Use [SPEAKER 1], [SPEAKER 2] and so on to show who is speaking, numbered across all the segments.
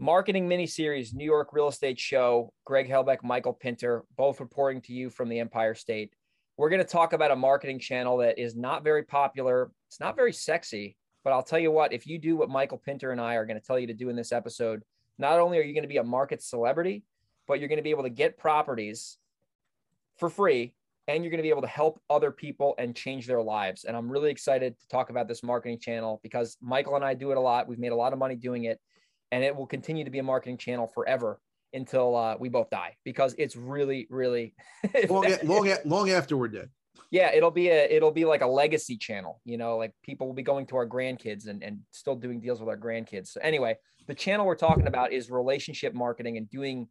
[SPEAKER 1] marketing mini series, New York Real Estate Show. Greg Helbeck, Michael Pinter, both reporting to you from the Empire State. We're going to talk about a marketing channel that is not very popular. It's not very sexy, but I'll tell you what, if you do what Michael Pinter and I are going to tell you to do in this episode, not only are you going to be a market celebrity, but you're going to be able to get properties for free and you're going to be able to help other people and change their lives. And I'm really excited to talk about this marketing channel because Michael and I do it a lot. We've made a lot of money doing it and it will continue to be a marketing channel forever until uh, we both die because it's really, really
[SPEAKER 2] long, long, long after we're dead.
[SPEAKER 1] Yeah, it'll be a it'll be like a legacy channel. You know, like people will be going to our grandkids and and still doing deals with our grandkids. So anyway, the channel we're talking about is relationship marketing and doing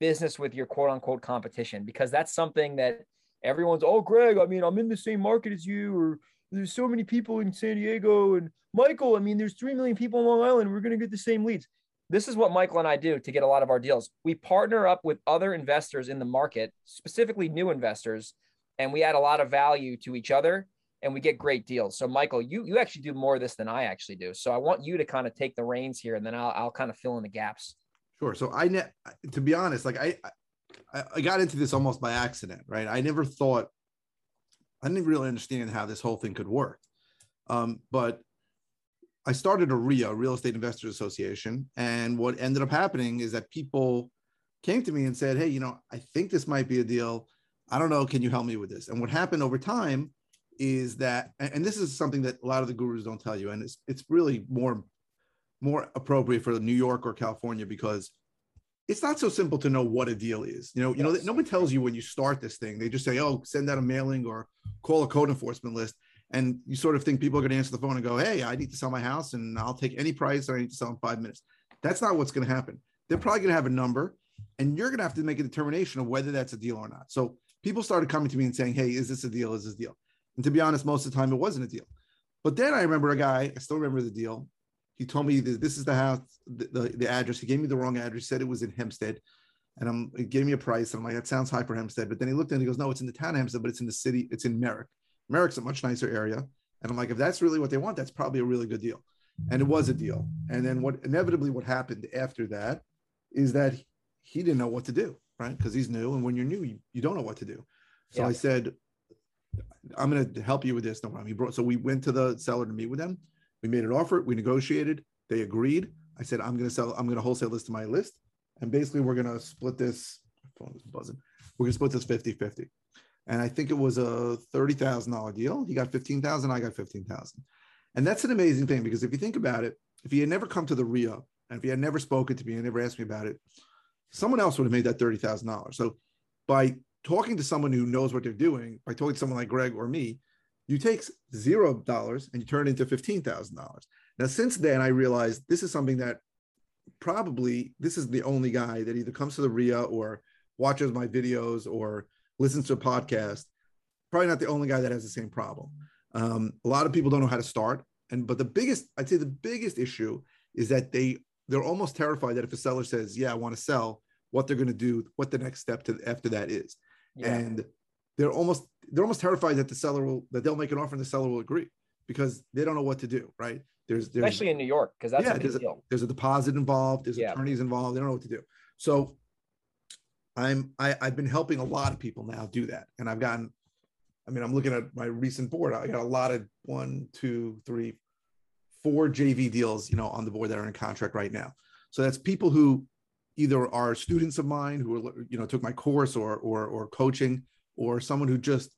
[SPEAKER 1] business with your quote unquote competition because that's something that everyone's oh Greg, I mean I'm in the same market as you or there's so many people in San Diego and Michael, I mean there's 3 million people in Long Island, we're going to get the same leads this is what Michael and I do to get a lot of our deals. We partner up with other investors in the market, specifically new investors, and we add a lot of value to each other and we get great deals. So Michael, you you actually do more of this than I actually do. So I want you to kind of take the reins here and then I'll I'll kind of fill in the gaps.
[SPEAKER 2] Sure. So I ne- to be honest, like I I got into this almost by accident, right? I never thought I didn't really understand how this whole thing could work. Um, but I started a REIA, Real Estate Investors Association, and what ended up happening is that people came to me and said, "Hey, you know, I think this might be a deal. I don't know. Can you help me with this?" And what happened over time is that, and this is something that a lot of the gurus don't tell you, and it's it's really more more appropriate for New York or California because it's not so simple to know what a deal is. You know, you know, no one tells you when you start this thing. They just say, "Oh, send out a mailing or call a code enforcement list." And you sort of think people are going to answer the phone and go, "Hey, I need to sell my house, and I'll take any price, I need to sell in five minutes." That's not what's going to happen. They're probably going to have a number, and you're going to have to make a determination of whether that's a deal or not. So people started coming to me and saying, "Hey, is this a deal? Is this a deal?" And to be honest, most of the time it wasn't a deal. But then I remember a guy. I still remember the deal. He told me that this is the house, the, the, the address. He gave me the wrong address. He said it was in Hempstead. And I'm, he gave me a price. And I'm like, that sounds high for Hempstead. But then he looked and he goes, no, it's in the town of Hempstead, but it's in the city. It's in Merrick. Merrick's a much nicer area. And I'm like, if that's really what they want, that's probably a really good deal. And it was a deal. And then what inevitably what happened after that is that he didn't know what to do, right? Because he's new. And when you're new, you, you don't know what to do. So yeah. I said, I'm going to help you with this. No problem. He brought, so we went to the seller to meet with them. We made an offer. We negotiated. They agreed. I said, I'm going to sell, I'm going to wholesale this to my list. And basically, we're going to split this. phone is buzzing. We're going to split this 50 50 and I think it was a thirty thousand dollar deal. He got fifteen thousand. I got fifteen thousand, and that's an amazing thing because if you think about it, if he had never come to the REIA and if he had never spoken to me and never asked me about it, someone else would have made that thirty thousand dollars. So by talking to someone who knows what they're doing, by talking to someone like Greg or me, you take zero dollars and you turn it into fifteen thousand dollars. Now, since then, I realized this is something that probably this is the only guy that either comes to the REIA or watches my videos or listens to a podcast, probably not the only guy that has the same problem. Um, a lot of people don't know how to start. And but the biggest, I'd say the biggest issue is that they they're almost terrified that if a seller says, Yeah, I want to sell, what they're going to do, what the next step to after that is. Yeah. And they're almost they're almost terrified that the seller will that they'll make an offer and the seller will agree because they don't know what to do, right?
[SPEAKER 1] There's, there's especially in New York, because that's yeah, a
[SPEAKER 2] there's, a, there's, a, deposit involved, there's yeah. attorneys involved, they don't know what to do. So I'm I, I've been helping a lot of people now do that, and I've gotten. I mean, I'm looking at my recent board. I got a lot of one, two, three, four JV deals, you know, on the board that are in contract right now. So that's people who either are students of mine who are, you know, took my course or or or coaching, or someone who just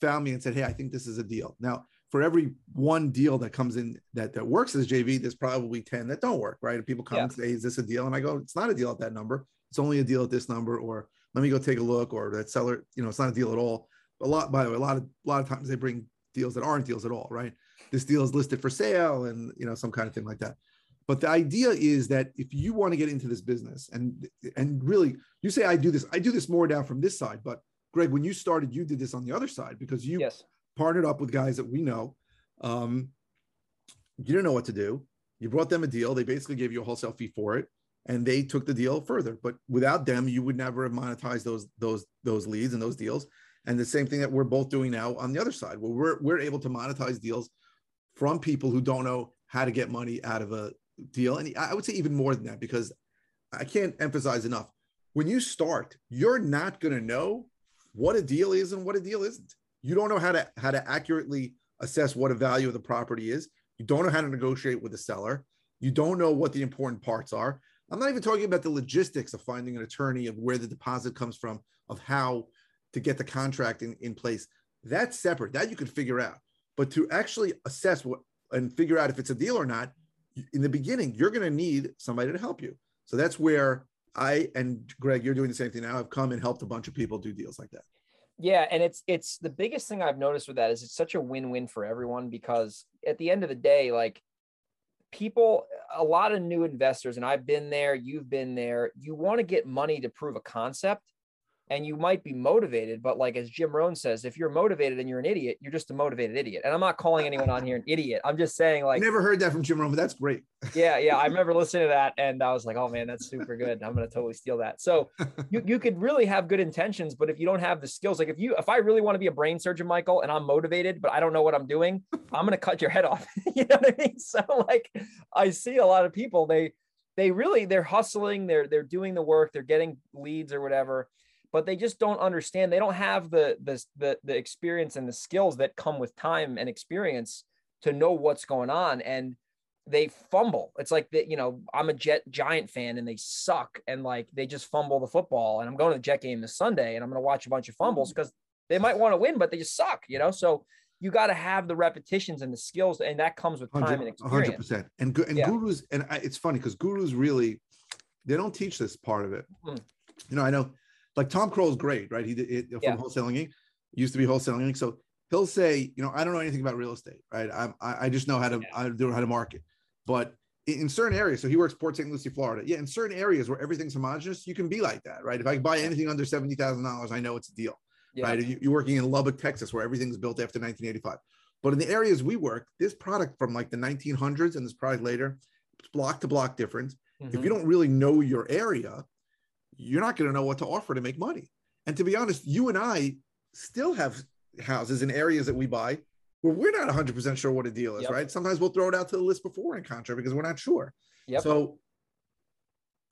[SPEAKER 2] found me and said, "Hey, I think this is a deal." Now, for every one deal that comes in that that works as JV, there's probably 10 that don't work, right? And people come
[SPEAKER 1] Yeah.
[SPEAKER 2] and say, Is this a deal? And I go, It's not a deal at that number. It's only a deal at this number, or let me go take a look, or that seller, you know, it's not a deal at all. A lot, by the way, a lot of a lot of times they bring deals that aren't deals at all, right? This deal is listed for sale and you know, some kind of thing like that. But the idea is that if you want to get into this business and and really you say I do this, I do this more down from this side, but Greg, when you started, you did this on the other side because you
[SPEAKER 1] Yes.
[SPEAKER 2] partnered up with guys that we know. Um, you didn't know what to do. You brought them a deal. They basically gave you a wholesale fee for it, and they took the deal further. But without them, you would never have monetized those those those leads and those deals. And the same thing that we're both doing now on the other side, where we're we're able to monetize deals from people who don't know how to get money out of a deal. And I would say even more than that because I can't emphasize enough. When you start, you're not going to know what a deal is and what a deal isn't. You don't know how to how to accurately assess what a value of the property is. You don't know how to negotiate with the seller. You don't know what the important parts are. I'm not even talking about the logistics of finding an attorney of where the deposit comes from, of how to get the contract in, in place. That's separate. That you can figure out. But to actually assess what and figure out if it's a deal or not, in the beginning, you're going to need somebody to help you. So that's where I and Greg, you're doing the same thing now. I've come and helped a bunch of people do deals like that.
[SPEAKER 1] Yeah, and it's it's the biggest thing I've noticed with that is it's such a win-win for everyone because at the end of the day, like people, a lot of new investors, and I've been there, you've been there, you want to get money to prove a concept and you might be motivated, but like as Jim Rohn says, if you're motivated and you're an idiot, you're just a motivated idiot. And I'm not calling anyone on here an idiot. I'm just saying, like,
[SPEAKER 2] never heard that from Jim Rohn, but that's great.
[SPEAKER 1] yeah, yeah. I remember listening to that and I was like, oh man, that's super good. I'm gonna totally steal that. So you, you could really have good intentions, but if you don't have the skills, like if you if I really want to be a brain surgeon, Michael, and I'm motivated, but I don't know what I'm doing, I'm gonna cut your head off. you know what I mean? So like I see a lot of people, they they really they're hustling, they're they're doing the work, they're getting leads or whatever, but they just don't understand. They don't have the the the, the experience and the skills that come with time and experience to know what's going on. And they fumble. It's like that, you know, I'm a Jet Giant fan and they suck and like they just fumble the football. And I'm going to the Jet game this Sunday and I'm going to watch a bunch of fumbles because they might want to win, but they just suck, you know? So you got to have the repetitions and the skills, and that comes with time and experience.
[SPEAKER 2] 100%. And and
[SPEAKER 1] Yeah.
[SPEAKER 2] gurus, and I, it's funny because gurus really they don't teach this part of it.
[SPEAKER 1] Hmm.
[SPEAKER 2] You know, I know like Tom Krol's great, right? He did it from
[SPEAKER 1] Yeah.
[SPEAKER 2] wholesaling Inc. Used to be wholesaling Inc. So he'll say, you know, I don't know anything about real estate, right? I I, I just know how to
[SPEAKER 1] Yeah.
[SPEAKER 2] I don't know how to market, but in in certain areas, so he works Port St. Lucie, Florida. Yeah, in certain areas where everything's homogenous, you can be like that, right? If I buy anything under seventy thousand dollars, I know it's a deal
[SPEAKER 1] Yeah.
[SPEAKER 2] right? You- You're working in Lubbock, Texas, where everything's built after 1985. But in the areas we work, this product from like the 1900s and this product later, it's block to block different. If
[SPEAKER 1] Mhm.
[SPEAKER 2] you don't really know your area, you're not going to know what to offer to make money. And to be honest, you and I still have houses in areas that we buy where we're not 100% sure what a deal is,
[SPEAKER 1] Yep.
[SPEAKER 2] right? Sometimes we'll throw it out to the list before in contract because we're not sure.
[SPEAKER 1] Yep.
[SPEAKER 2] So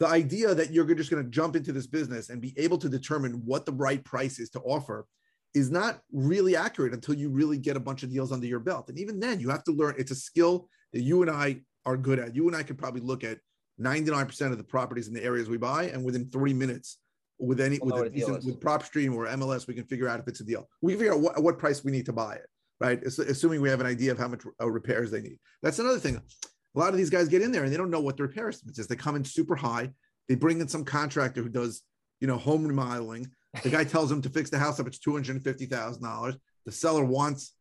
[SPEAKER 2] the idea that you're just going to jump into this business and be able to determine what the right price is to offer is not really accurate until you really get a bunch of deals under your belt. And even then, you have to learn. It's a skill that you and I are good at. You and I could probably look at 99% of the properties in the areas we buy, and within three minutes, with any
[SPEAKER 1] We'll
[SPEAKER 2] with a
[SPEAKER 1] what a deal
[SPEAKER 2] decent, with PropStream or MLS, we can figure out if it's a deal. We can figure out what, what price we need to buy it, right? Ass- Assuming we have an idea of how much uh, repairs they need. That's another thing. A lot of these guys get in there and they don't know what the repair estimates is. They come in super high. They bring in some contractor who does, you know, home remodeling. The guy tells them to fix the house up. It's two hundred and fifty thousand dollars. The seller wants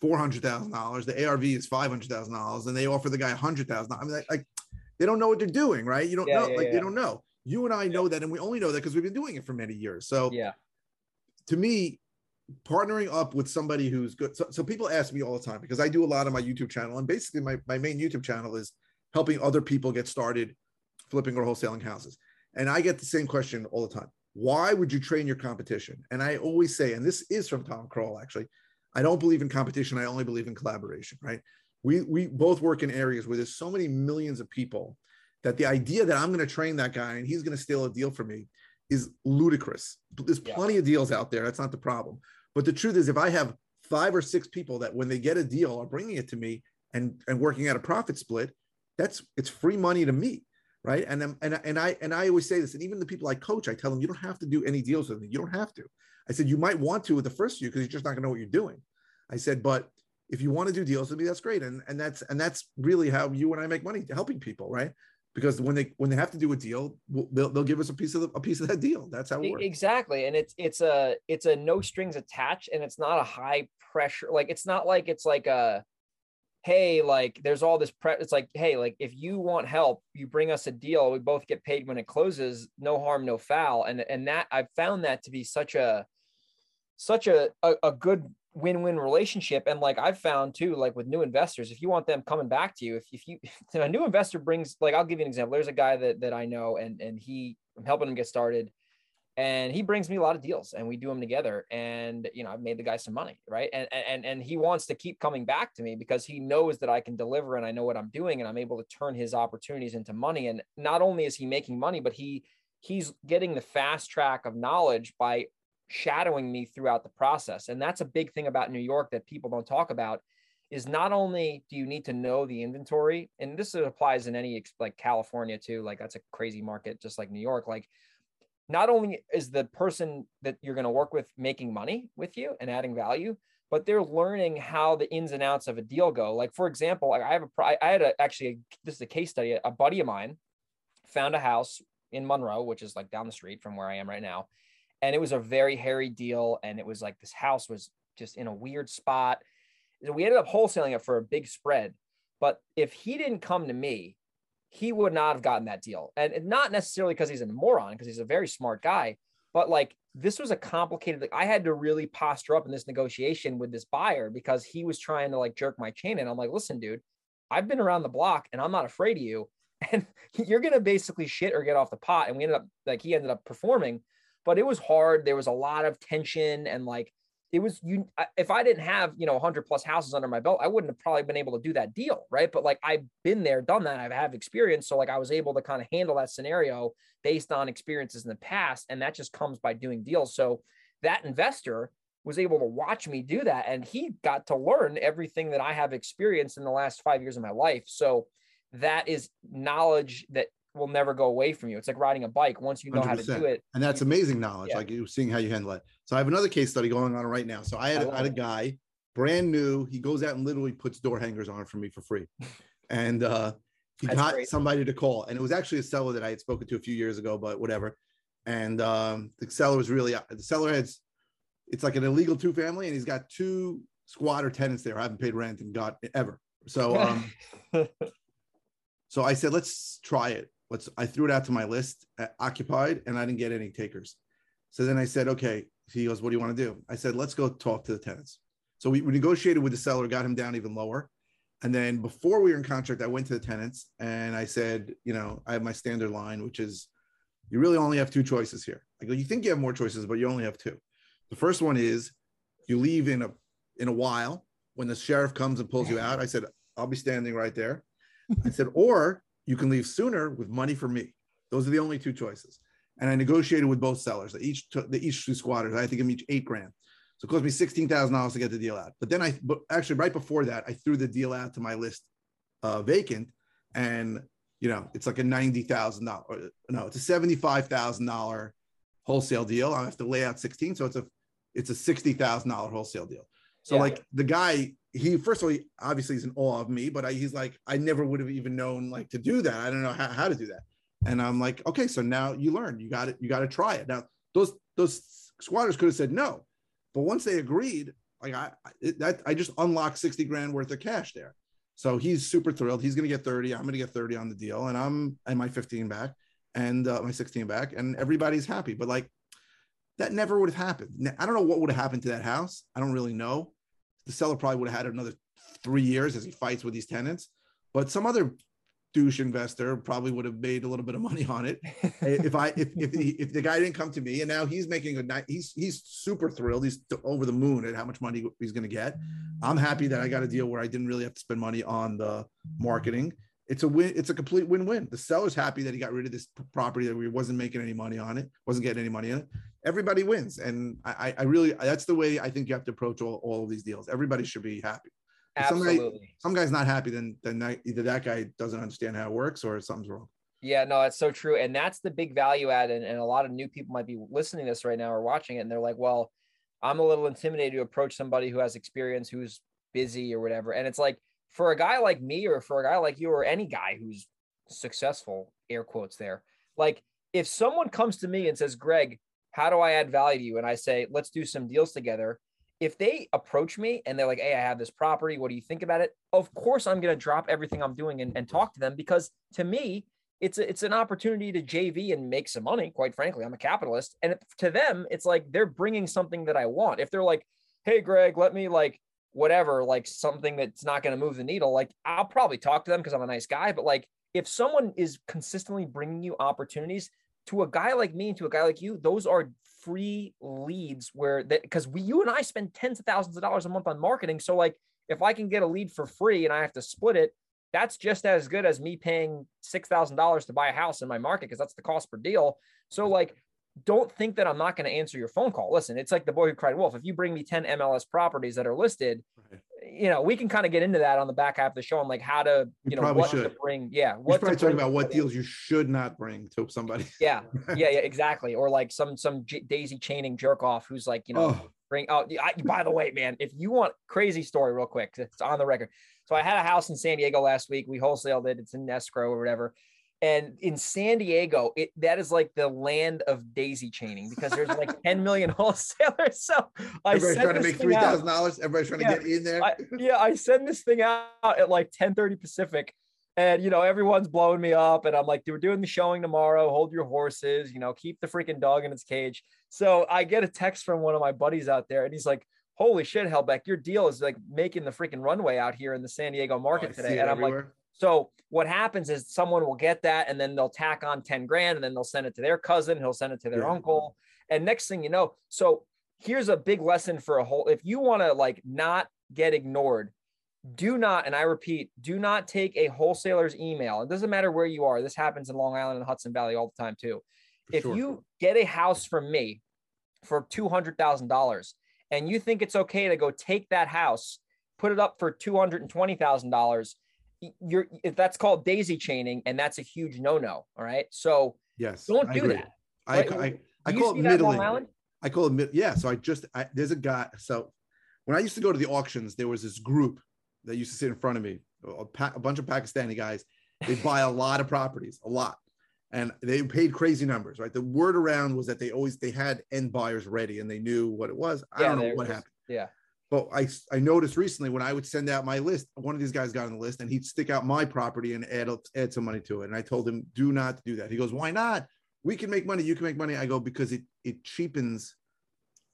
[SPEAKER 2] four hundred thousand dollars. The ARV is five hundred thousand dollars, and they offer the guy a hundred thousand. I mean, like, like they don't know what they're doing, right? You don't
[SPEAKER 1] Yeah,
[SPEAKER 2] know,
[SPEAKER 1] yeah,
[SPEAKER 2] like
[SPEAKER 1] yeah.
[SPEAKER 2] they don't know. You and I know that, and we only know that because we've been doing it for many years. So
[SPEAKER 1] yeah.
[SPEAKER 2] to me, partnering up with somebody who's good. So, so people ask me all the time because I do a lot on my YouTube channel, and basically my, my main YouTube channel is helping other people get started flipping or wholesaling houses. And I get the same question all the time. Why would you train your competition? And I always say, and this is from Tom Krol actually, I don't believe in competition. I only believe in collaboration, right? We we both work in areas where there's so many millions of people that the idea that I'm going to train that guy and he's going to steal a deal from me is ludicrous. There's
[SPEAKER 1] Yeah.
[SPEAKER 2] plenty of deals out there. That's not the problem. But the truth is, if I have five or six people that when they get a deal are bringing it to me and and working at a profit split, that's it's free money to me, right? And and and I and I always say this, and even the people I coach, I tell them you don't have to do any deals with me. You don't have to. I said you might want to with the first few because you're just not going to know what you're doing. I said, but if you want to do deals with me, that's great. And and that's and that's really how you and I make money, helping people, right? Because when they when they have to do a deal, they'll, they'll give us a piece of the, a piece of that deal. That's how it works.
[SPEAKER 1] Exactly, and it's it's a it's a no strings attached, and it's not a high pressure. Like it's not like it's like a hey, like there's all this pre. It's like hey, like if you want help, you bring us a deal. We both get paid when it closes. No harm, no foul. And and that I've found that to be such a such a, a, a good win-win relationship and like i've found too like with new investors if you want them coming back to you if, if you if a new investor brings like i'll give you an example. There's a guy that that i know and and he i'm helping him get started and he brings me a lot of deals and we do them together and you know i've made the guy some money right? And and and he wants to keep coming back to me because he knows that i can deliver and i know what i'm doing and i'm able to turn his opportunities into money and not only is he making money but he he's getting the fast track of knowledge by shadowing me throughout the process. And that's a big thing about New York that people don't talk about is not only do you need to know the inventory, and this applies in any like California too, like that's a crazy market, just like New York. Like, not only is the person that you're going to work with making money with you and adding value, but they're learning how the ins and outs of a deal go. Like, for example, I have a, I had a, actually, this is a case study. A buddy of mine found a house in Monroe, which is like down the street from where I am right now and it was a very hairy deal and it was like this house was just in a weird spot. We ended up wholesaling it for a big spread but if he didn't come to me he would not have gotten that deal. And not necessarily because he's a moron because he's a very smart guy but like this was a complicated like i had to really posture up in this negotiation with this buyer because he was trying to like jerk my chain and i'm like listen dude i've been around the block and i'm not afraid of you and you're gonna basically shit or get off the pot. And we ended up like he ended up performing but it was hard. There was a lot of tension and like it was you if I didn't have, you know, 100 plus houses under my belt, I wouldn't have probably been able to do that deal, right? But like I've been there, done that. I have experience, so like I was able to kind of handle that scenario based on experiences in the past and that just comes by doing deals. So that investor was able to watch me do that and he got to learn everything that I have experienced in the last 5 years of my life. So that is knowledge that will never go away from you. It's like riding a bike. Once you know 100%. how to do it,
[SPEAKER 2] and that's amazing knowledge. Yeah. Like you seeing how you handle it. So I have another case study going on right now. So I had, I had a guy brand new. He goes out and literally puts door hangers on for me for free, and uh, he that's got great. somebody to call. And it was actually a seller that I had spoken to a few years ago, but whatever. And um, the seller was really the seller has it's like an illegal two family, and he's got two squatter tenants there. I haven't paid rent and got ever. So um, so I said, let's try it let's i threw it out to my list uh, occupied and i didn't get any takers. So then i said okay. He goes what do you want to do? I said let's go talk to the tenants. So we, we negotiated with the seller got him down even lower. And then before we were in contract i went to the tenants and i said you know i have my standard line which is you really only have two choices here. I go you think you have more choices but you only have two. The first one is you leave in a in a while. When the sheriff comes and pulls you out i said i'll be standing right there. I said or you can leave sooner with money for me. Those are the only two choices. And I negotiated with both sellers. They each took the each two squatters. I had to give them each eight grand. So it cost me sixteen thousand dollars to get the deal out. But then I, but actually, right before that, I threw the deal out to my list uh, vacant, and you know it's like a ninety thousand dollar. No, it's a seventy-five thousand dollar wholesale deal. I have to lay out sixteen, so it's a it's a sixty thousand dollar wholesale deal. So yeah. like the guy he first of all, he obviously is in awe of me, but I, he's like, I never would have even known like to do that. I don't know how, how to do that. And I'm like, okay, so now you learn. You got it. You got to try it. Now those those squatters could have said no, but once they agreed, like I it, that I just unlocked sixty grand worth of cash there. So he's super thrilled. He's going to get thirty. I'm going to get thirty on the deal, and I'm and my fifteen back and uh, my sixteen back, and everybody's happy. But like that never would have happened. I don't know what would have happened to that house. I don't really know the seller probably would have had another three years as he fights with these tenants. But some other douche investor probably would have made a little bit of money on it if I if if, he, if the guy didn't come to me and now he's making a night he's he's super thrilled he's over the moon at how much money he's going to get. I'm happy that I got a deal where I didn't really have to spend money on the marketing. It's a win. It's a complete win-win. The seller's happy that he got rid of this property that we wasn't making any money on it, wasn't getting any money in it everybody wins. And I, I really, that's the way I think you have to approach all, all of these deals. Everybody should be happy.
[SPEAKER 1] Absolutely.
[SPEAKER 2] some, guy, some guy's not happy, then, then that, either that guy doesn't understand how it works or something's wrong.
[SPEAKER 1] Yeah, no, it's so true. And that's the big value add. And, and a lot of new people might be listening to this right now or watching it. And they're like, well, I'm a little intimidated to approach somebody who has experience, who's busy or whatever. And it's like for a guy like me or for a guy like you or any guy who's successful, air quotes there, like if someone comes to me and says, Greg, how do I add value to you? And I say, let's do some deals together. If they approach me and they're like, hey, I have this property. What do you think about it? Of course, I'm going to drop everything I'm doing and, and talk to them because to me, it's a, it's an opportunity to JV and make some money. Quite frankly, I'm a capitalist, and to them, it's like they're bringing something that I want. If they're like, "Hey, Greg, let me like whatever, like something that's not going to move the needle," like I'll probably talk to them because I'm a nice guy. But like, if someone is consistently bringing you opportunities to a guy like me and to a guy like you, those are free leads where that because we you and I spend tens of thousands of dollars a month on marketing. So like, if I can get a lead for free and I have to split it that's just as good as me paying $6,000 to buy a house in my market because that's the cost per deal. So, like, don't think that I'm not going to answer your phone call. Listen, it's like the boy who cried wolf. If you bring me 10 MLS properties that are listed, right. You know, we can kind of get into that on the back half of the show and like how to, you, you know, what should. to bring. Yeah.
[SPEAKER 2] What probably talking about what deals you should not bring to somebody.
[SPEAKER 1] yeah. Yeah. Yeah. Exactly. Or like some, some J- daisy chaining jerk off who's like, you know, oh. bring out, oh, by the way, man, if you want crazy story real quick, it's on the record. So I had a house in San Diego last week. We wholesaled it. It's in escrow or whatever. And in San Diego, it that is like the land of daisy chaining because there's like 10 million wholesalers. So
[SPEAKER 2] I everybody's trying to make three thousand dollars. Everybody's trying yeah, to get in there.
[SPEAKER 1] I, yeah, I send this thing out at like 10 30 Pacific. And you know, everyone's blowing me up, and I'm like, we're doing the showing tomorrow. Hold your horses, you know, keep the freaking dog in its cage. So I get a text from one of my buddies out there, and he's like, holy shit, Helbeck, your deal is like making the freaking runway out here in the San Diego market oh, today. And I'm everywhere. like, so what happens is someone will get that and then they'll tack on 10 grand and then they'll send it to their cousin, he'll send it to their yeah. uncle. And next thing you know, so here's a big lesson for a whole if you want to like not get ignored, do not, and I repeat, do not take a wholesaler's email. It doesn't matter where you are. This happens in Long Island and Hudson Valley all the time too. For if sure. you get a house from me for $200,000 and you think it's okay to go take that house, put it up for $220,000 you're that's called daisy chaining, and that's a huge no-no. All right, so
[SPEAKER 2] yes,
[SPEAKER 1] don't do that.
[SPEAKER 2] I, right? I, I, I call it middling. I call it mid. Yeah, so I just I, there's a guy. So when I used to go to the auctions, there was this group that used to sit in front of me, a, pa- a bunch of Pakistani guys. They buy a lot of properties, a lot and they paid crazy numbers, right? The word around was that they always they had end buyers ready and they knew what it was. I yeah, don't know what happened.
[SPEAKER 1] Yeah.
[SPEAKER 2] But I I noticed recently when I would send out my list, one of these guys got on the list and he'd stick out my property and add add some money to it. And I told him, do not do that. He goes, why not? We can make money. You can make money. I go because it it cheapens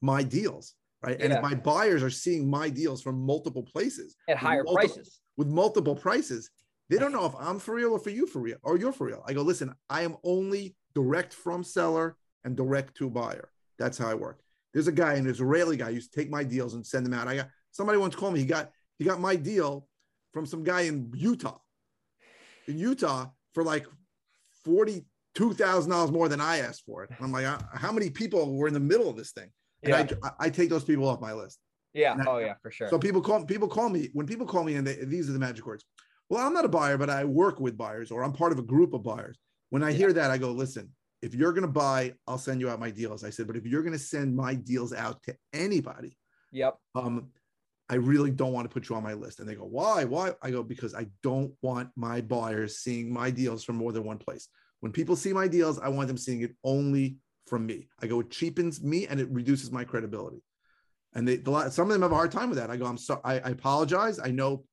[SPEAKER 2] my deals, right? Yeah. And if my buyers are seeing my deals from multiple places
[SPEAKER 1] at higher
[SPEAKER 2] multiple,
[SPEAKER 1] prices
[SPEAKER 2] with multiple prices, they don't know if I'm for real or for you for real or you're for real. I go, listen, I am only direct from seller and direct to buyer. That's how I work. There's a guy, an Israeli guy, used to take my deals and send them out. I got somebody once called me. He got he got my deal from some guy in Utah. In Utah for like forty-two thousand dollars more than I asked for it. And I'm like, uh, how many people were in the middle of this thing? And yeah. I, I take those people off my list.
[SPEAKER 1] Yeah. I, oh yeah, for sure.
[SPEAKER 2] So people call people call me when people call me and they, these are the magic words well, I'm not a buyer, but I work with buyers or I'm part of a group of buyers. When I yeah. hear that, I go, listen, if you're going to buy, I'll send you out my deals. I said, but if you're going to send my deals out to anybody,
[SPEAKER 1] yep.
[SPEAKER 2] Um, I really don't want to put you on my list. And they go, why? Why? I go, because I don't want my buyers seeing my deals from more than one place. When people see my deals, I want them seeing it only from me. I go, it cheapens me and it reduces my credibility. And they, the, some of them have a hard time with that. I go, I'm sorry. I, I apologize. I know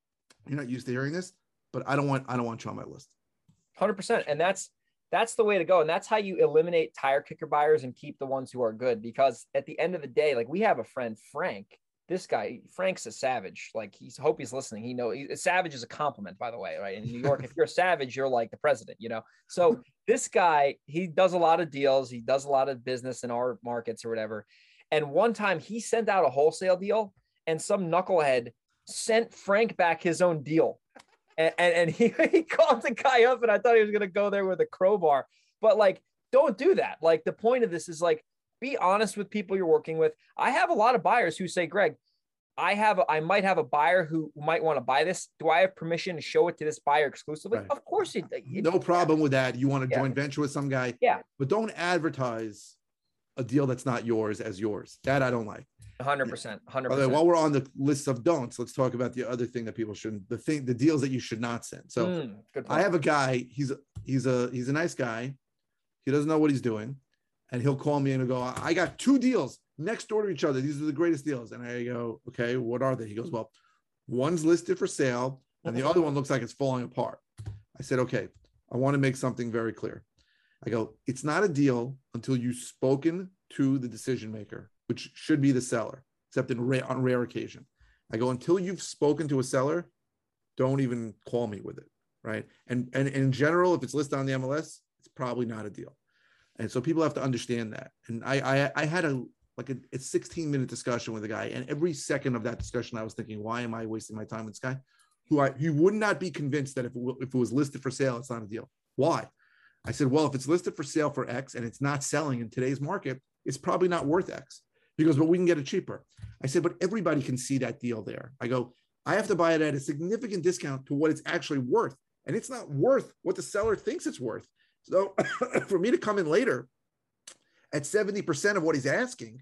[SPEAKER 2] you're not used to hearing this but I don't want I don't want you on my list.
[SPEAKER 1] Hundred percent, and that's that's the way to go, and that's how you eliminate tire kicker buyers and keep the ones who are good. Because at the end of the day, like we have a friend Frank. This guy Frank's a savage. Like he's hope he's listening. He know he, savage is a compliment, by the way, right? In New York, if you're a savage, you're like the president, you know. So this guy, he does a lot of deals. He does a lot of business in our markets or whatever. And one time he sent out a wholesale deal, and some knucklehead sent Frank back his own deal and, and, and he, he called the guy up and I thought he was going to go there with a crowbar. But like, don't do that. Like, the point of this is like, be honest with people you're working with. I have a lot of buyers who say, Greg, I have, a, I might have a buyer who might want to buy this. Do I have permission to show it to this buyer exclusively? Right. Of course, you.
[SPEAKER 2] No problem with that. You want to yeah. joint venture with some guy,
[SPEAKER 1] yeah,
[SPEAKER 2] but don't advertise a deal that's not yours as yours. That I don't like.
[SPEAKER 1] Hundred percent, hundred
[SPEAKER 2] By the way,
[SPEAKER 1] percent.
[SPEAKER 2] while we're on the list of don'ts, let's talk about the other thing that people shouldn't the thing the deals that you should not send. So
[SPEAKER 1] Mm,
[SPEAKER 2] I have a guy, he's he's a he's a nice guy. He doesn't know what he's doing. And he'll call me and he'll go, I got two deals next door to each other. These are the greatest deals. And I go, okay, what are they? He goes, Well, one's listed for sale, and the other one looks like it's falling apart. I said, Okay, I want to make something very clear. I go, it's not a deal until you've spoken to the decision maker, which should be the seller, except in rare on rare occasion. I go, until you've spoken to a seller, don't even call me with it. Right. And and in general, if it's listed on the MLS, it's probably not a deal. And so people have to understand that. And I I, I had a like a, a 16 minute discussion with a guy, and every second of that discussion, I was thinking, why am I wasting my time with this guy? Who I he would not be convinced that if it, if it was listed for sale, it's not a deal. Why? I said, well, if it's listed for sale for X and it's not selling in today's market, it's probably not worth X. He goes, but we can get it cheaper. I said, but everybody can see that deal there. I go, I have to buy it at a significant discount to what it's actually worth. And it's not worth what the seller thinks it's worth. So for me to come in later at 70% of what he's asking,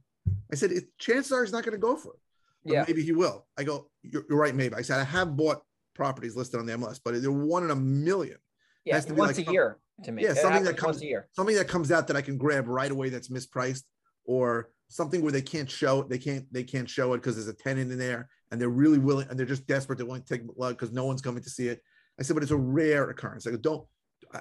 [SPEAKER 2] I said, it, chances are he's not going to go for it. But
[SPEAKER 1] Yeah.
[SPEAKER 2] maybe he will. I go, you're, you're right, maybe. I said, I have bought properties listed on the MLS, but they're one in a million.
[SPEAKER 1] Yeah,
[SPEAKER 2] has to be
[SPEAKER 1] once
[SPEAKER 2] like
[SPEAKER 1] a year to me.
[SPEAKER 2] Yeah,
[SPEAKER 1] It
[SPEAKER 2] something that comes-
[SPEAKER 1] once a year.
[SPEAKER 2] something that comes out that I can grab right away that's mispriced, or something where they can't show it. they can't they can't show it because there's a tenant in there and they're really willing and they're just desperate they want to take blood because no one's coming to see it. I said, but it's a rare occurrence. I go, don't.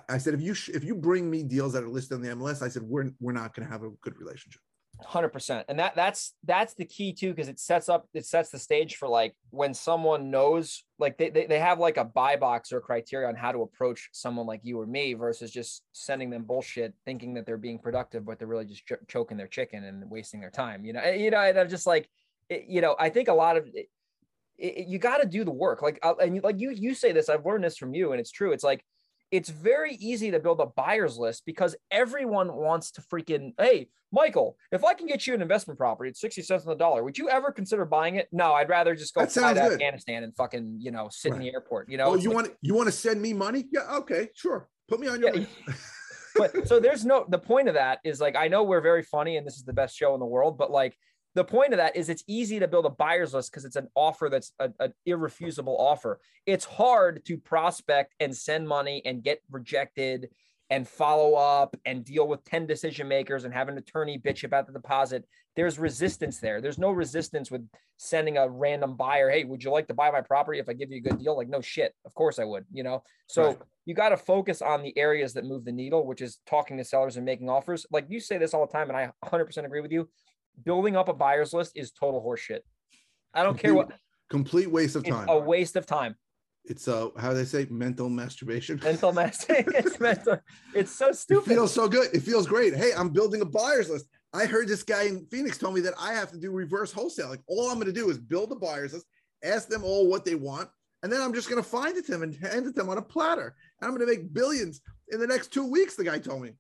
[SPEAKER 2] I- said, if you sh- if you bring me deals that are listed on the MLS, I said we're we're not going to have a good relationship.
[SPEAKER 1] Hundred percent, and that that's that's the key too, because it sets up it sets the stage for like when someone knows, like they, they they have like a buy box or criteria on how to approach someone like you or me versus just sending them bullshit, thinking that they're being productive, but they're really just ch- choking their chicken and wasting their time. You know, you know, and I'm just like, it, you know, I think a lot of it, it, you got to do the work, like uh, and you, like you you say this, I've learned this from you, and it's true. It's like it's very easy to build a buyer's list because everyone wants to freaking hey michael if i can get you an investment property at 60 cents on the dollar would you ever consider buying it no i'd rather just go
[SPEAKER 2] That
[SPEAKER 1] fly to
[SPEAKER 2] good.
[SPEAKER 1] afghanistan and fucking you know sit in the airport you know
[SPEAKER 2] Oh, you
[SPEAKER 1] like-
[SPEAKER 2] want you want to send me money? Yeah, okay, sure. Put me on your.
[SPEAKER 1] Yeah. but so there's no the point of that is like I know we're very funny and this is the best show in the world, but like the point of that is it's easy to build a buyer's list because it's an offer that's a- an irrefusable offer. It's hard to prospect and send money and get rejected and follow up and deal with 10 decision makers and have an attorney bitch about the deposit. There's resistance there. There's no resistance with sending a random buyer, hey, would you like to buy my property if I give you a good deal? Like, no shit. Of course I would, you know? So
[SPEAKER 2] Right.
[SPEAKER 1] you got to focus on the areas that move the needle, which is talking to sellers and making offers. Like you say this all the time, and I 100% agree with you. Building up a buyer's list is total horseshit. I don't care what,
[SPEAKER 2] Complete waste of
[SPEAKER 1] it's
[SPEAKER 2] time.
[SPEAKER 1] a waste of time.
[SPEAKER 2] It's a how they say mental masturbation.
[SPEAKER 1] Mental master. it's mental. It's so
[SPEAKER 2] It
[SPEAKER 1] stupid.
[SPEAKER 2] feels so good. It feels great. Hey, I'm building a buyer's list. I heard this guy in Phoenix told me that I have to do reverse wholesale. Like all I'm going to do is build a buyer's list, ask them all what they want, and then I'm just going to find it to them and hand it to them on a platter. And I'm going to make billions in the next two weeks. The guy told me,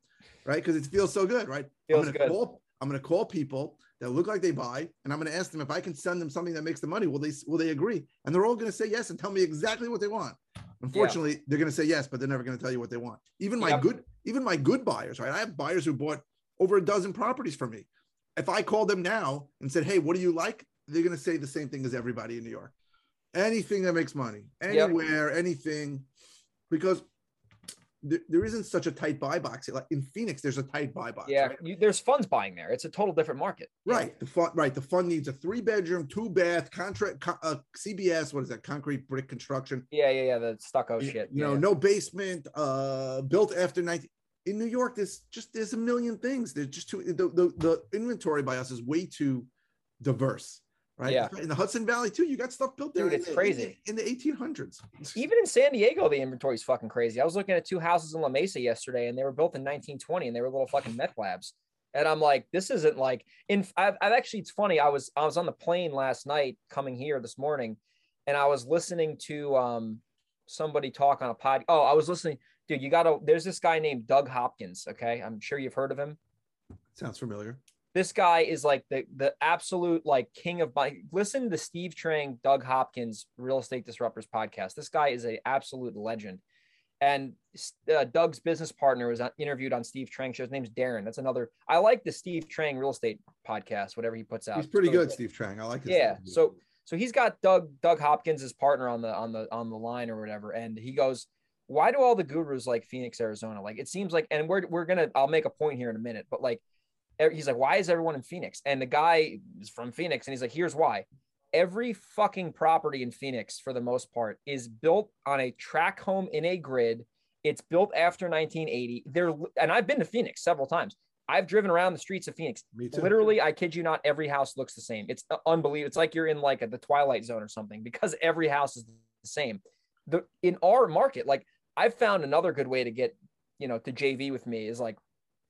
[SPEAKER 2] right? Because it feels so good, right?
[SPEAKER 1] Feels
[SPEAKER 2] I'm
[SPEAKER 1] good.
[SPEAKER 2] gonna Call, I'm going to call people that look like they buy, and I'm going to ask them if I can send them something that makes the money. Will they? Will they agree? And they're all going to say yes and tell me exactly what they want. Unfortunately, they're going to say yes, but they're never going to tell you what they want. Even my
[SPEAKER 1] Yep.
[SPEAKER 2] good, even my good buyers, right? I have buyers who bought over a dozen properties for me. If I called them now and said, "Hey, what do you like?" They're going to say the same thing as everybody in New York. Anything that makes money,
[SPEAKER 1] Yep.
[SPEAKER 2] anywhere, anything, because there, there isn't such a tight buy box. Like in Phoenix, there's a tight buy box.
[SPEAKER 1] Yeah,
[SPEAKER 2] right?
[SPEAKER 1] you, there's funds buying there. It's a total different market.
[SPEAKER 2] Right. The fund, right. The fund needs a three bedroom, two bath, contract, co- uh, CBS. What is that? Concrete brick construction.
[SPEAKER 1] Yeah, yeah, yeah. The stucco
[SPEAKER 2] you,
[SPEAKER 1] shit.
[SPEAKER 2] you
[SPEAKER 1] yeah,
[SPEAKER 2] know,
[SPEAKER 1] yeah.
[SPEAKER 2] no basement, uh, built after 19. In New York, there's just there's a million things. There's just too the, the, the inventory by us is way too diverse, right?
[SPEAKER 1] Yeah.
[SPEAKER 2] In the Hudson Valley too, you got stuff built there.
[SPEAKER 1] Dude, it's
[SPEAKER 2] the-
[SPEAKER 1] crazy.
[SPEAKER 2] in the, in the 1800s.
[SPEAKER 1] Even in San Diego, the inventory is fucking crazy. I was looking at two houses in La Mesa yesterday, and they were built in 1920, and they were little fucking meth labs. And I'm like, this isn't like in. I've, I've actually, it's funny. I was I was on the plane last night coming here this morning, and I was listening to um somebody talk on a pod. Oh, I was listening, dude. You gotta. There's this guy named Doug Hopkins. Okay, I'm sure you've heard of him.
[SPEAKER 2] Sounds familiar.
[SPEAKER 1] This guy is like the the absolute like king of my. Listen to Steve Trang, Doug Hopkins, Real Estate Disruptors podcast. This guy is a absolute legend, And uh, Doug's business partner was interviewed on Steve Trang show. His name's Darren. That's another. I like the Steve Trang real estate podcast. Whatever he puts out,
[SPEAKER 2] he's pretty good, good, Steve Trang. I like. His
[SPEAKER 1] yeah. So so he's got Doug Doug Hopkins as partner on the on the on the line or whatever, and he goes, "Why do all the gurus like Phoenix, Arizona? Like it seems like, and we're we're gonna. I'll make a point here in a minute, but like, he's like, why is everyone in Phoenix? And the guy is from Phoenix, and he's like, here's why every fucking property in Phoenix, for the most part, is built on a track home in a grid. It's built after 1980. There, and I've been to Phoenix several times. I've driven around the streets of Phoenix. Me too. Literally, I kid you not, every house looks the same. It's uh, unbelievable. It's like you're in like a, the Twilight Zone or something because every house is the same. The in our market, like I've found another good way to get, you know, to JV with me is like,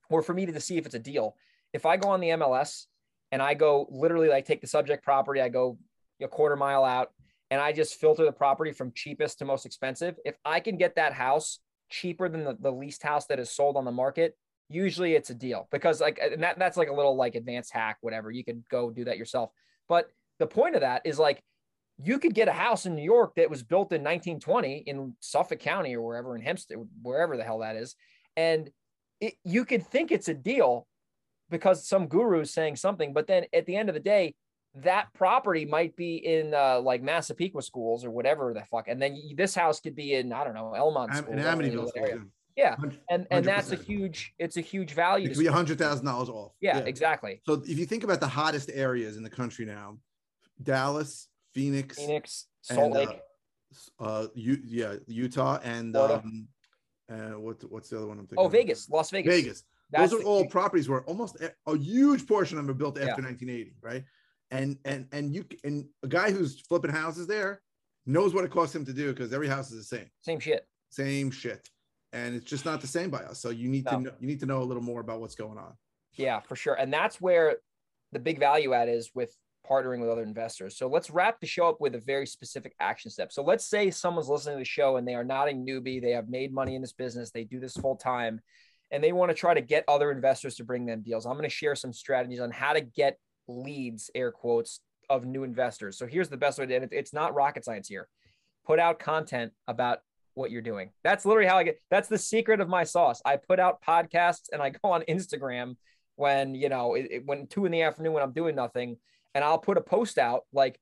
[SPEAKER 1] or for me to, to see if it's a deal. If I go on the MLS and I go literally like take the subject property, I go a quarter mile out, and I just filter the property from cheapest to most expensive. If I can get that house cheaper than the, the least house that is sold on the market, usually it's a deal because like and that, that's like a little like advanced hack, whatever. You could go do that yourself. But the point of that is like you could get a house in New York that was built in 1920 in Suffolk County or wherever in Hempstead, wherever the hell that is. And it, you could think it's a deal because some guru is saying something, but then at the end of the day, that property might be in uh, like Massapequa schools or whatever the fuck, and then you, this house could be in I don't know Elmont
[SPEAKER 2] Am- in Amityville.
[SPEAKER 1] Area. Yeah, and and that's a huge it's a huge value.
[SPEAKER 2] It could be a hundred thousand dollars off.
[SPEAKER 1] Yeah, yeah, exactly.
[SPEAKER 2] So if you think about the hottest areas in the country now, Dallas, Phoenix,
[SPEAKER 1] Phoenix, Salt and,
[SPEAKER 2] Lake, uh, uh U- yeah, Utah, and um, uh, what what's the other one I'm thinking?
[SPEAKER 1] Oh, Vegas, Las Vegas,
[SPEAKER 2] Vegas. That's Those are all properties where almost a, a, huge portion of them are built after yeah. 1980, right? and and and you and a guy who's flipping houses there knows what it costs him to do because every house is the same.
[SPEAKER 1] Same shit.
[SPEAKER 2] Same shit. And it's just not the same by us. So you need no. to know you need to know a little more about what's going on.
[SPEAKER 1] Yeah for sure. And that's where the big value add is with partnering with other investors. So let's wrap the show up with a very specific action step. So let's say someone's listening to the show and they are not a newbie. They have made money in this business. They do this full time and they want to try to get other investors to bring them deals i'm going to share some strategies on how to get leads, air quotes, of new investors. So here's the best way to, and it's not rocket science here. Put out content about what you're doing. That's literally how I get, that's the secret of my sauce. I put out podcasts and I go on Instagram when, you know, it, it, when two in the afternoon when I'm doing nothing and I'll put a post out like,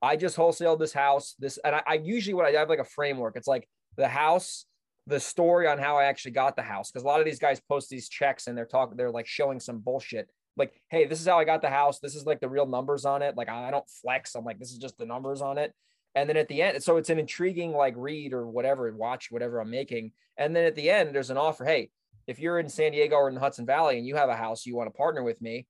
[SPEAKER 1] I just wholesaled this house, this, and I, I usually what I have like a framework. It's like the house, the story on how I actually got the house. Cause a lot of these guys post these checks and they're talking, they're like showing some bullshit like, hey, this is how I got the house. This is like the real numbers on it. Like, I don't flex. I'm like, this is just the numbers on it. And then at the end, so it's an intriguing like read or whatever, watch whatever I'm making. And then at the end, there's an offer. Hey, if you're in San Diego or in the Hudson Valley and you have a house, you want to partner with me,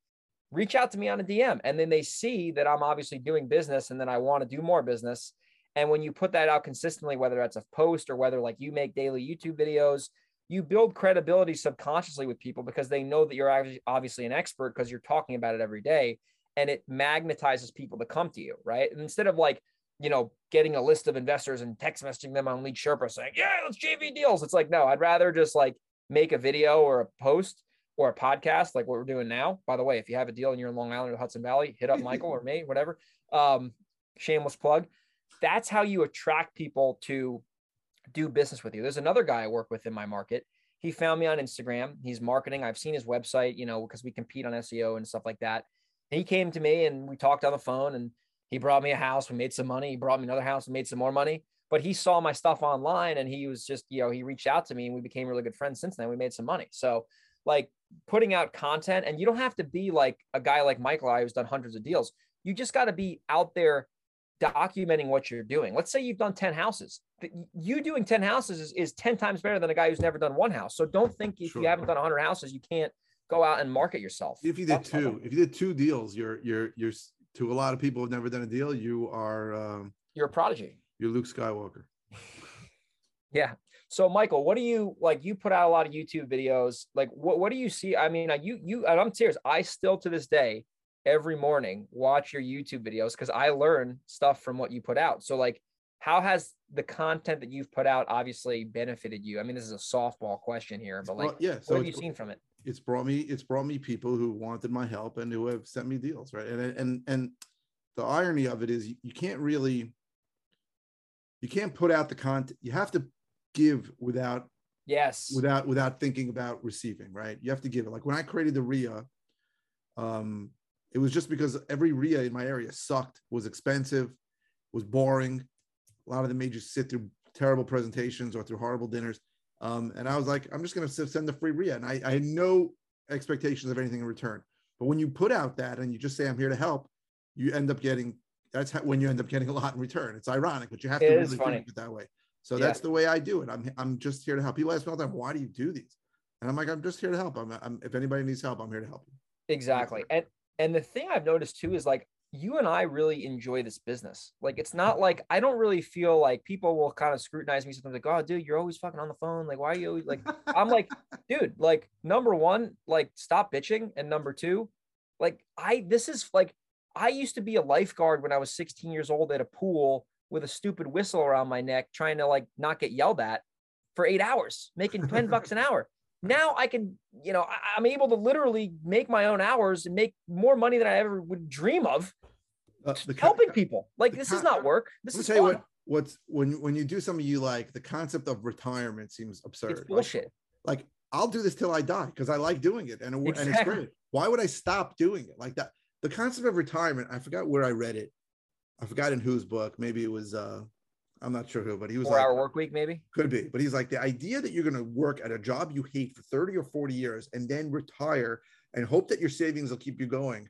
[SPEAKER 1] reach out to me on a DM. And then they see that I'm obviously doing business and then I want to do more business. And when you put that out consistently, whether that's a post or whether like you make daily YouTube videos, you build credibility subconsciously with people because they know that you're obviously an expert because you're talking about it every day and it magnetizes people to come to you, right? And instead of like, you know, getting a list of investors and text messaging them on Lead Sherpa saying, yeah, let's JV deals. It's like, no, I'd rather just like make a video or a post or a podcast like what we're doing now. By the way, if you have a deal and you're in Long Island or Hudson Valley, hit up Michael or me, whatever. Um, shameless plug. That's how you attract people to do business with you. There's another guy I work with in my market. He found me on Instagram. He's marketing. I've seen his website, you know, because we compete on SEO and stuff like that. And he came to me and we talked on the phone and he brought me a house. We made some money. He brought me another house and made some more money. But he saw my stuff online and he was just, you know, he reached out to me and we became really good friends since then. We made some money. So, like putting out content, and you don't have to be like a guy like Michael I who's done hundreds of deals. You just got to be out there documenting what you're doing. Let's say you've done 10 houses. You doing 10 houses is, is 10 times better than a guy who's never done one house. So don't think if sure. you haven't done 100 houses, you can't go out and market yourself.
[SPEAKER 2] If you did That's two, if you did two deals, you're you're you're to a lot of people who've never done a deal, you are um,
[SPEAKER 1] you're a prodigy.
[SPEAKER 2] You're Luke Skywalker.
[SPEAKER 1] yeah. So Michael, what do you like? You put out a lot of YouTube videos. Like, what what do you see? I mean, you you and I'm serious. I still to this day every morning watch your YouTube videos because I learn stuff from what you put out. So like how has the content that you've put out obviously benefited you? I mean, this is a softball question here, but like,
[SPEAKER 2] yeah,
[SPEAKER 1] so what have you seen from it?
[SPEAKER 2] It's brought me, it's brought me people who wanted my help and who have sent me deals, right? And and and the irony of it is, you can't really, you can't put out the content. You have to give without
[SPEAKER 1] yes
[SPEAKER 2] without without thinking about receiving right you have to give it like when i created the REIA um it was just because every REIA in my area sucked was expensive was boring a lot of them made you sit through terrible presentations or through horrible dinners um and i was like i'm just going to send the free REIA and I, I had no expectations of anything in return but when you put out that and you just say i'm here to help you end up getting that's how, when you end up getting a lot in return it's ironic but you have to really
[SPEAKER 1] funny.
[SPEAKER 2] think of it that way so
[SPEAKER 1] Yeah.
[SPEAKER 2] that's the way I do it. I'm I'm just here to help. People ask me all the time, why do you do these? And I'm like, I'm just here to help. I'm, I'm if anybody needs help, I'm here to help you.
[SPEAKER 1] Exactly. And and the thing I've noticed too is like you and I really enjoy this business. Like it's not like I don't really feel like people will kind of scrutinize me sometimes like, oh dude, you're always fucking on the phone. Like, why are you always like I'm like, dude, like number one, like stop bitching. And number two, like I this is like I used to be a lifeguard when I was 16 years old at a pool with a stupid whistle around my neck, trying to like not get yelled at for eight hours, making 10 bucks an hour now I can, you know, I, I'm able to literally make my own hours and make more money than I ever would dream of
[SPEAKER 2] Uh, the
[SPEAKER 1] helping people. Like this is not work. This is
[SPEAKER 2] tell you
[SPEAKER 1] fun.
[SPEAKER 2] what what's when when you do something you like, the concept of retirement seems absurd.
[SPEAKER 1] it's
[SPEAKER 2] Like-
[SPEAKER 1] bullshit.
[SPEAKER 2] Like, I'll do this till I die because I like doing it and, it, and it's great. Why would I stop doing it like that? The concept of retirement, I forgot where I read it. I forgot in whose book. Maybe it was uh I'm not sure who, but he was
[SPEAKER 1] Four
[SPEAKER 2] like,
[SPEAKER 1] hour work week, maybe.
[SPEAKER 2] Could be, but he's like the idea that you're going to work at a job you hate for 30 or 40 years and then retire and hope that your savings will keep you going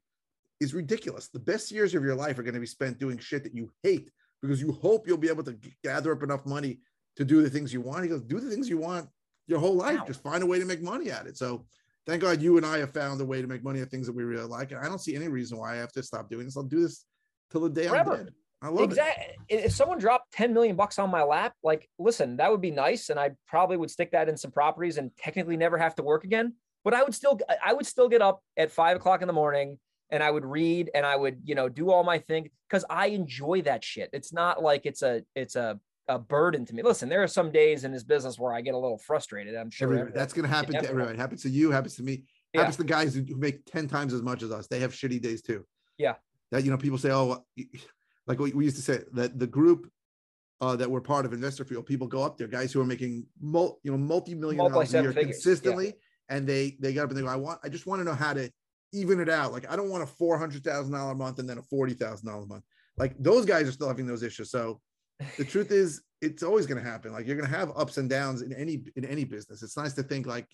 [SPEAKER 2] is ridiculous. The best years of your life are going to be spent doing shit that you hate because you hope you'll be able to gather up enough money to do the things you want. He goes, do the things you want your whole life.
[SPEAKER 1] Wow.
[SPEAKER 2] Just find a way to make money at it. So thank God you and I have found a way to make money at things that we really like. And I don't see any reason why I have to stop doing this. I'll do this till the day
[SPEAKER 1] Forever.
[SPEAKER 2] I'm dead. I love it.
[SPEAKER 1] Exactly. If someone dropped 10 million bucks on my lap, like, listen, that would be nice. And I probably would stick that in some properties and technically never have to work again. But I would still, I would still get up at five o'clock in the morning and I would read and I would, you know, do all my thing because I enjoy that shit. It's not like it's a, it's a, a burden to me. Listen, there are some days in this business where I get a little frustrated. I'm sure
[SPEAKER 2] Everybody. That's going to happen to everyone. It happens to you. Happens to me.
[SPEAKER 1] Yeah.
[SPEAKER 2] Happens to guys who make ten times as much as us. They have shitty days too.
[SPEAKER 1] Yeah.
[SPEAKER 2] That you know, people say, oh, like we we used to say that the group uh, that we're part of Investor Fuel, people go up there, guys who are making mul, you know multi-million dollars a year
[SPEAKER 1] figures, yeah.
[SPEAKER 2] consistently, and they they get up and they go, I want, I just want to know how to even it out. Like I don't want a four hundred thousand dollar a month and then a forty thousand dollar a month. Like those guys are still having those issues. So the truth is it's always going to happen like you're going to have ups and downs in any in any business it's nice to think like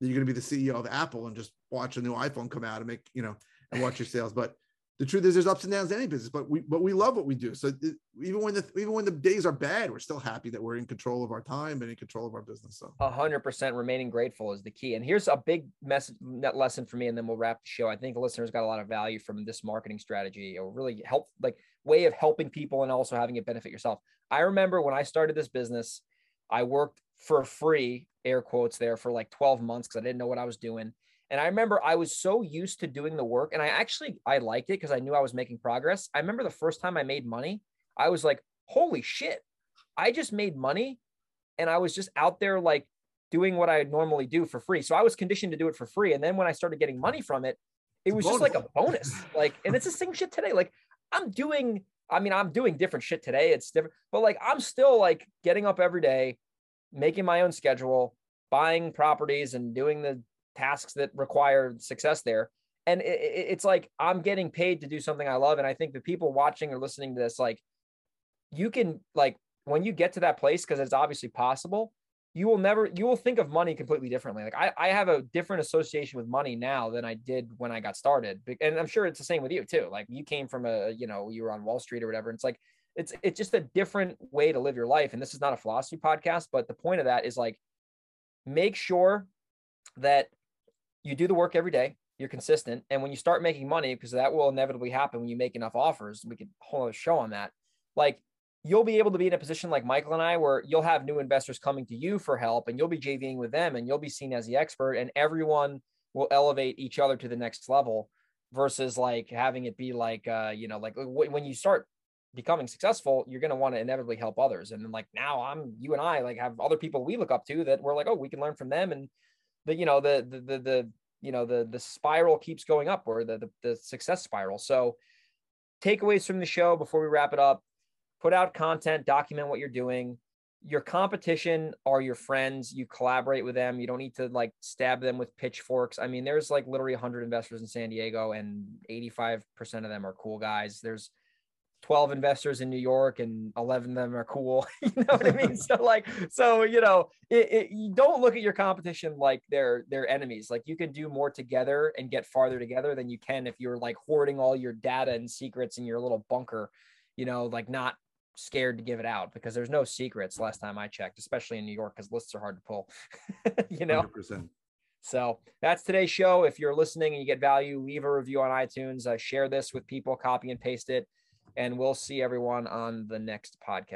[SPEAKER 2] you're going to be the ceo of apple and just watch a new iphone come out and make you know and watch your sales but the truth is there's ups and downs in any business but we but we love what we do so it- even when the even when the days are bad we're still happy that we're in control of our time and in control of our business so
[SPEAKER 1] A hundred percent remaining grateful is the key. And here's a big message net lesson for me, and then we'll wrap the show. I think the listeners got a lot of value from this marketing strategy or really help like way of helping people and also having it benefit yourself. I remember when I started this business, I worked for free, air quotes there for like 12 months because I didn't know what I was doing. And I remember I was so used to doing the work and I actually I liked it because I knew I was making progress. I remember the first time I made money, I was like, holy shit, I just made money and I was just out there like doing what I normally do for free. So I was conditioned to do it for free. And then when I started getting money from it, it was just like a
[SPEAKER 2] bonus.
[SPEAKER 1] Like, and it's the same shit today. Like I'm doing, I mean, I'm doing different shit today. It's different, but like I'm still like getting up every day, making my own schedule, buying properties and doing the tasks that require success there. And it, it- it's like I'm getting paid to do something I love. And I think the people watching or listening to this, like, you can like when you get to that place, because it's obviously possible, you will never you will think of money completely differently. Like I, I have a different association with money now than I did when I got started. And I'm sure it's the same with you too. Like you came from a, you know, you were on Wall Street or whatever. It's like it's it's just a different way to live your life. And this is not a philosophy podcast, but the point of that is like make sure that you do the work every day you're consistent and when you start making money because that will inevitably happen when you make enough offers we could a show on that like you'll be able to be in a position like michael and i where you'll have new investors coming to you for help and you'll be jving with them and you'll be seen as the expert and everyone will elevate each other to the next level versus like having it be like uh you know like w- when you start becoming successful you're going to want to inevitably help others. And then like now i'm you and i like have other people we look up to that we're like oh we can learn from them. And the you know the the the, the you know the the spiral keeps going up or the, the the success spiral so takeaways from the show before we wrap it up put out content document what you're doing your competition are your friends. You collaborate with them. You don't need to like stab them with pitchforks. I mean, there's like literally 100 investors in San Diego, and 85% of them are cool guys. There's 12 investors in New York and 11 of them are cool. you know what I mean? so like, so, you know, it, it, you don't look at your competition like they're, they're enemies. Like you can do more together and get farther together than you can if you're like hoarding all your data and secrets in your little bunker, you know, like not scared to give it out because there's no secrets last time I checked, especially in New York, because lists are hard to pull, you know? 100%. So that's today's show. If you're listening and you get value, leave a review on iTunes, uh, share this with people, copy and paste it and we'll see everyone on the next podcast.